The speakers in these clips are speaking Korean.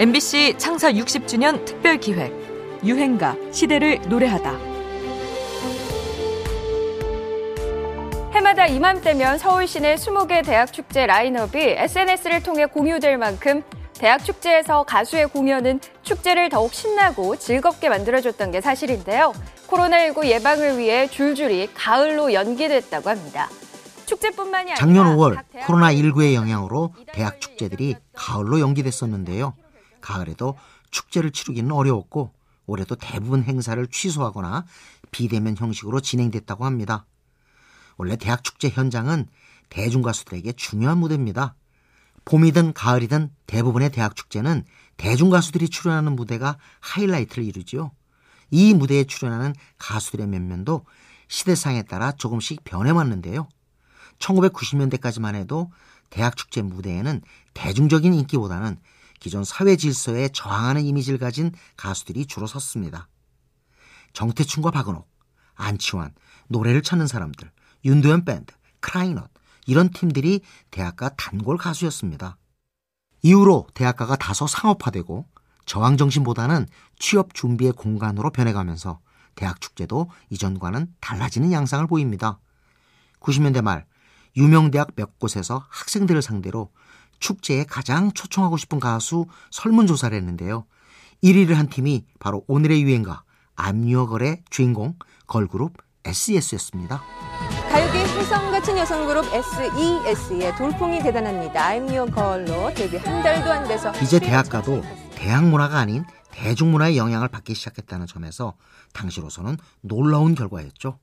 MBC 창사 60주년 특별 기획 유행가 시대를 노래하다. 해마다 이맘때면 서울 시내 20개 대학 축제 라인업이 SNS를 통해 공유될 만큼 대학 축제에서 가수의 공연은 축제를 더욱 신나고 즐겁게 만들어줬던 게 사실인데요. 코로나19 예방을 위해 줄줄이 가을로 연기됐다고 합니다. 축제뿐만이 아니라 작년 5월 각 대학 코로나19의 영향으로 대학 축제들이 가을로 연기됐었는데요. 가을에도 축제를 치르기는 어려웠고 올해도 대부분 행사를 취소하거나 비대면 형식으로 진행됐다고 합니다. 원래 대학 축제 현장은 대중 가수들에게 중요한 무대입니다. 봄이든 가을이든 대부분의 대학 축제는 대중 가수들이 출연하는 무대가 하이라이트를 이루지요. 이 무대에 출연하는 가수들의 면면도 시대상에 따라 조금씩 변해왔는데요. 1990년대까지만 해도 대학 축제 무대에는 대중적인 인기보다는 기존 사회 질서에 저항하는 이미지를 가진 가수들이 주로 섰습니다. 정태춘과 박은옥, 안치환, 노래를 찾는 사람들, 윤도현 밴드, 크라이넛 이런 팀들이 대학가 단골 가수였습니다. 이후로 대학가가 다소 상업화되고 저항 정신보다는 취업 준비의 공간으로 변해가면서 대학 축제도 이전과는 달라지는 양상을 보입니다. 90년대 말 유명 대학 몇 곳에서 학생들을 상대로 축제에 가장 초청하고 싶은 가수 설문조사를 했는데요. 1위를 한 팀이 바로 오늘의 유행가 암유어걸의 주인공 걸그룹 SES였습니다. 가요계 혜성 같은 여성 그룹 SES의 돌풍이 대단합니다. Girl로 데뷔 한 달도 안 돼서 이제 대학 가도 대학 문화가 아닌 대중문화의 영향을 받기 시작했다는 점에서 당시로서는 놀라운 결과였죠.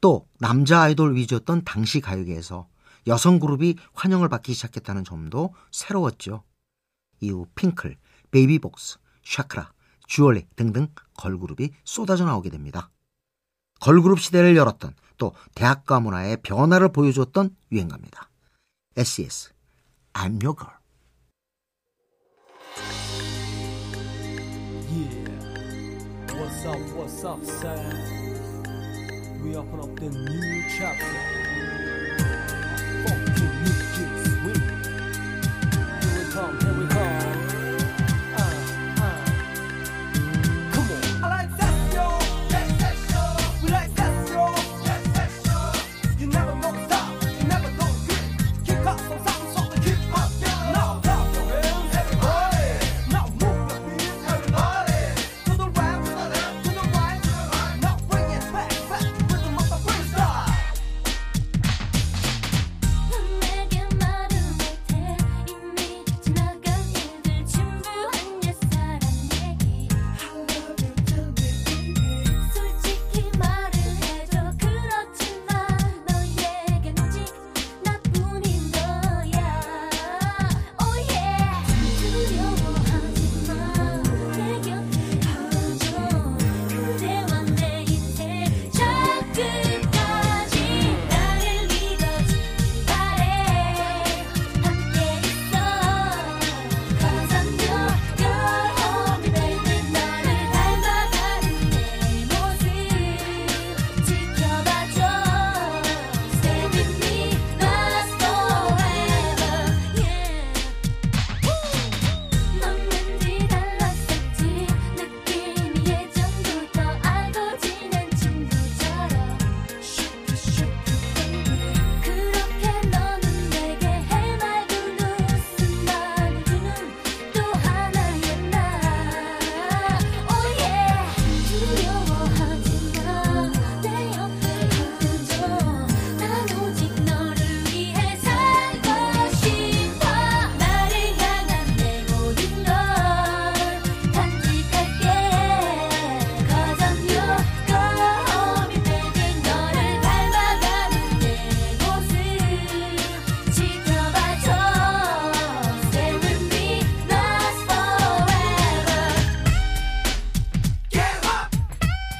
또 남자 아이돌 위주였던 당시 가요계에서 여성 그룹이 환영을 받기 시작했다는 점도 새로웠죠. 이후 핑클, 베이비복스, 샤크라, 주얼리 등등 걸그룹이 쏟아져 나오게 됩니다. 걸그룹 시대를 열었던 또 대학가 문화의 변화를 보여줬던 유행가입니다. SES, I'm Your Girl. Yeah. What's up, what's up, son? We open up the new chapter.